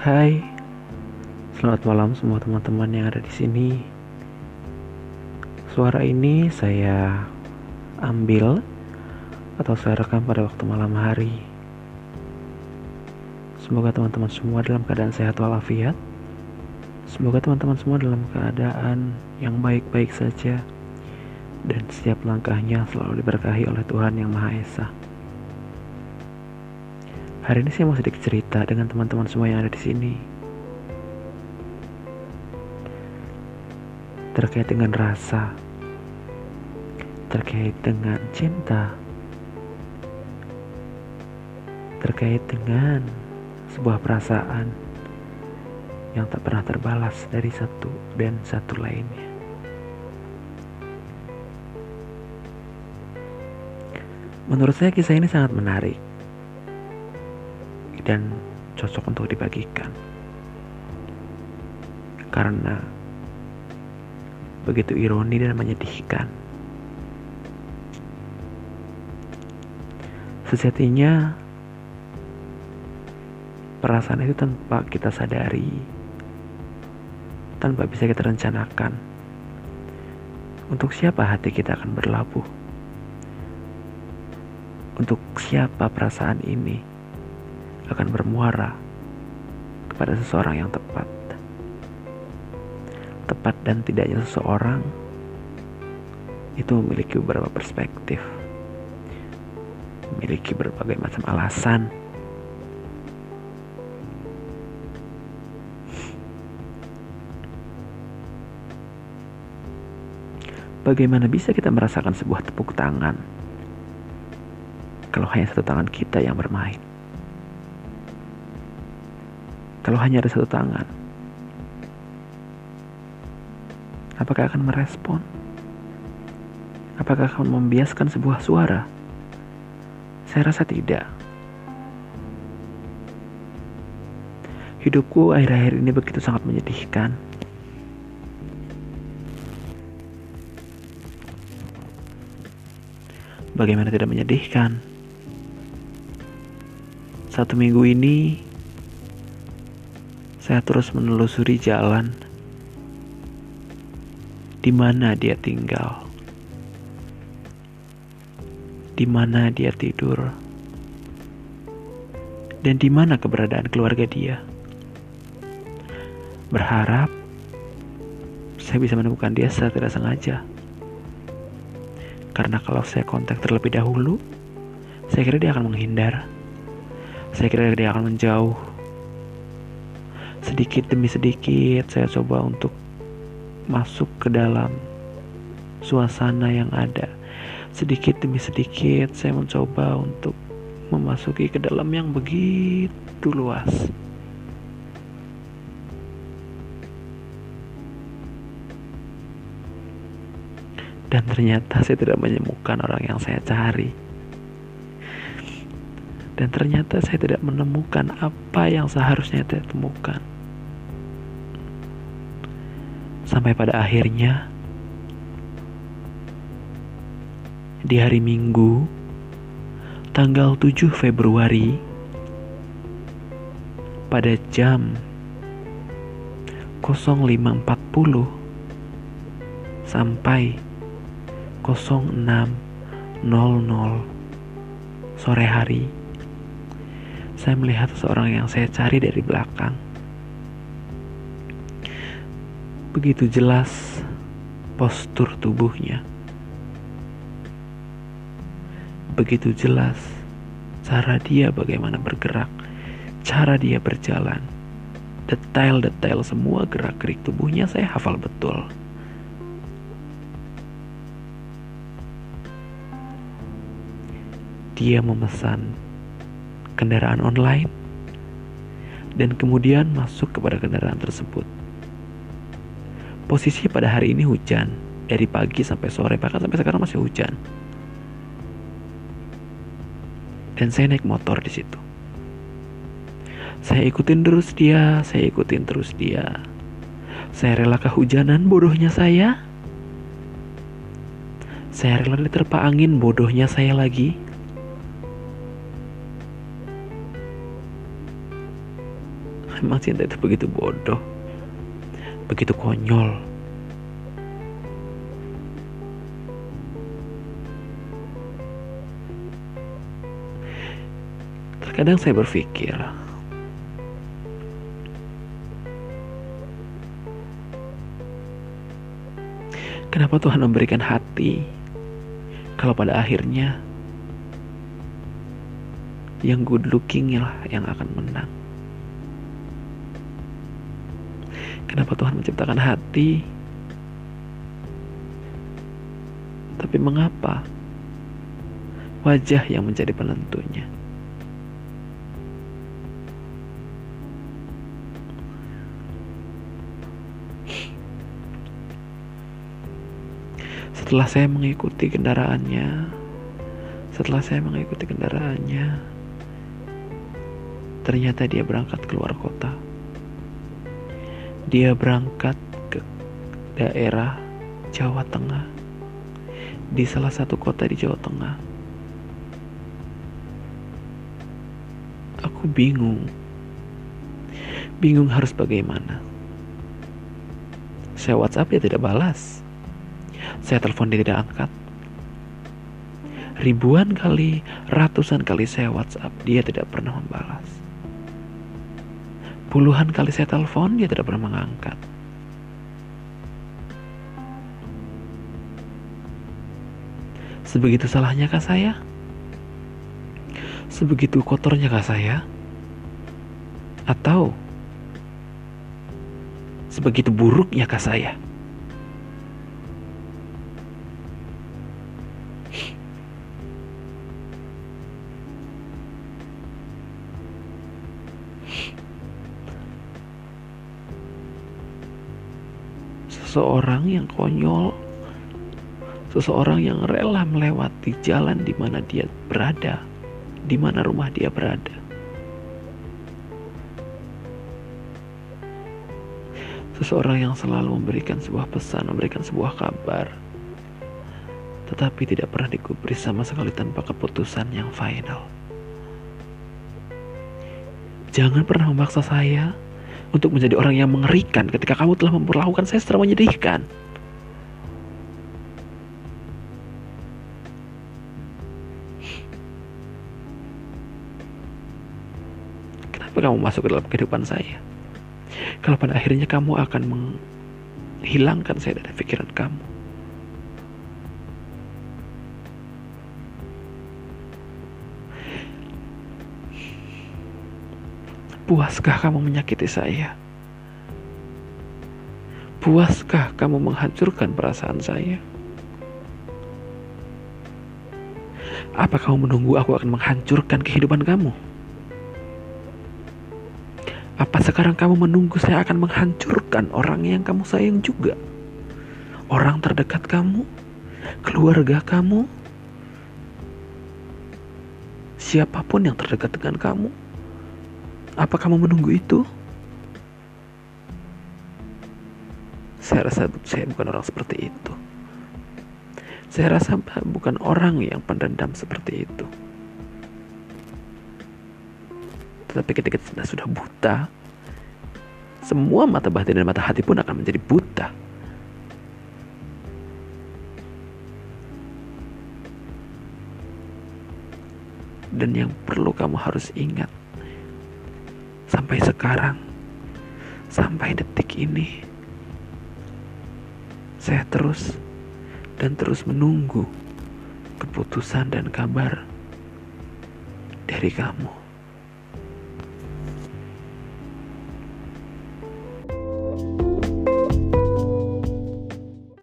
Hai, selamat malam semua teman-teman yang ada di sini. Suara ini saya ambil atau saya rekam pada waktu malam hari. Semoga teman-teman semua dalam keadaan sehat walafiat. Semoga teman-teman semua dalam keadaan yang baik-baik saja dan setiap langkahnya selalu diberkahi oleh Tuhan Yang Maha Esa. Hari ini saya mau sedikit cerita dengan teman-teman semua yang ada di sini. Terkait dengan rasa, terkait dengan cinta, terkait dengan sebuah perasaan yang tak pernah terbalas dari satu dan satu lainnya. Menurut saya kisah ini sangat menarik dan cocok untuk dibagikan. Karena begitu ironi dan menyedihkan. Sejatinya perasaan itu tanpa kita sadari, tanpa bisa kita rencanakan. Untuk siapa hati kita akan berlabuh? Untuk siapa perasaan ini? Akan bermuara kepada seseorang yang tepat. Tepat dan tidaknya seseorang itu memiliki beberapa perspektif, memiliki berbagai macam alasan. Bagaimana bisa kita merasakan sebuah tepuk tangan kalau hanya satu tangan kita yang bermain? Kalau hanya ada satu tangan? Apakah akan merespon? Apakah akan membiaskan sebuah suara? Saya rasa tidak. Hidupku akhir-akhir ini begitu sangat menyedihkan. Bagaimana tidak menyedihkan? Satu minggu ini saya terus menelusuri jalan di mana dia tinggal, di mana dia tidur, dan di mana keberadaan keluarga dia. Berharap saya bisa menemukan dia secara tidak sengaja. Karena kalau saya kontak terlebih dahulu, saya kira dia akan menghindar. Saya kira dia akan menjauh sedikit demi sedikit saya coba untuk masuk ke dalam suasana yang ada. Sedikit demi sedikit saya mencoba untuk memasuki ke dalam yang begitu luas. Dan ternyata saya tidak menemukan orang yang saya cari. Dan ternyata saya tidak menemukan apa yang seharusnya saya temukan. Sampai pada akhirnya di hari Minggu tanggal 7 Februari pada jam 05.40 sampai 06.00 sore hari saya melihat seseorang yang saya cari dari belakang begitu jelas postur tubuhnya. Begitu jelas cara dia bagaimana bergerak, cara dia berjalan. Detail-detail semua gerak-gerik tubuhnya saya hafal betul. Dia memesan kendaraan online dan kemudian masuk kepada kendaraan tersebut Posisi pada hari ini hujan dari pagi sampai sore bahkan sampai sekarang masih hujan. Dan saya naik motor di situ. Saya ikutin terus dia, saya ikutin terus dia. Saya rela kehujanan bodohnya saya. Saya rela diterpa angin bodohnya saya lagi. Memang cinta itu begitu bodoh, begitu konyol. Terkadang saya berpikir, kenapa Tuhan memberikan hati kalau pada akhirnya yang good looking lah yang akan menang. Kenapa Tuhan menciptakan hati? Tapi mengapa wajah yang menjadi penentunya? Setelah saya mengikuti kendaraannya, setelah saya mengikuti kendaraannya, ternyata dia berangkat keluar kota dia berangkat ke daerah Jawa Tengah di salah satu kota di Jawa Tengah. Aku bingung. Bingung harus bagaimana. Saya WhatsApp dia tidak balas. Saya telepon dia tidak angkat. Ribuan kali, ratusan kali saya WhatsApp, dia tidak pernah membalas. Puluhan kali saya telepon, dia tidak pernah mengangkat. Sebegitu salahnya kah saya? Sebegitu kotornya kah saya? Atau sebegitu buruknya kah saya? Seseorang yang konyol, seseorang yang rela melewati jalan di mana dia berada, di mana rumah dia berada. Seseorang yang selalu memberikan sebuah pesan, memberikan sebuah kabar, tetapi tidak pernah digubris sama sekali tanpa keputusan yang final. Jangan pernah memaksa saya untuk menjadi orang yang mengerikan ketika kamu telah memperlakukan saya secara menyedihkan. Kenapa kamu masuk ke dalam kehidupan saya? Kalau pada akhirnya kamu akan menghilangkan saya dari pikiran kamu. Puaskah kamu menyakiti saya? Puaskah kamu menghancurkan perasaan saya? Apa kamu menunggu aku akan menghancurkan kehidupan kamu? Apa sekarang kamu menunggu saya akan menghancurkan orang yang kamu sayang juga? Orang terdekat kamu? Keluarga kamu? Siapa pun yang terdekat dengan kamu? Apa kamu menunggu itu? Saya rasa saya bukan orang seperti itu. Saya rasa bukan orang yang pendendam seperti itu. Tetapi ketika kita sudah buta, semua mata batin dan mata hati pun akan menjadi buta. Dan yang perlu kamu harus ingat, sampai sekarang, sampai detik ini, saya terus dan terus menunggu keputusan dan kabar dari kamu.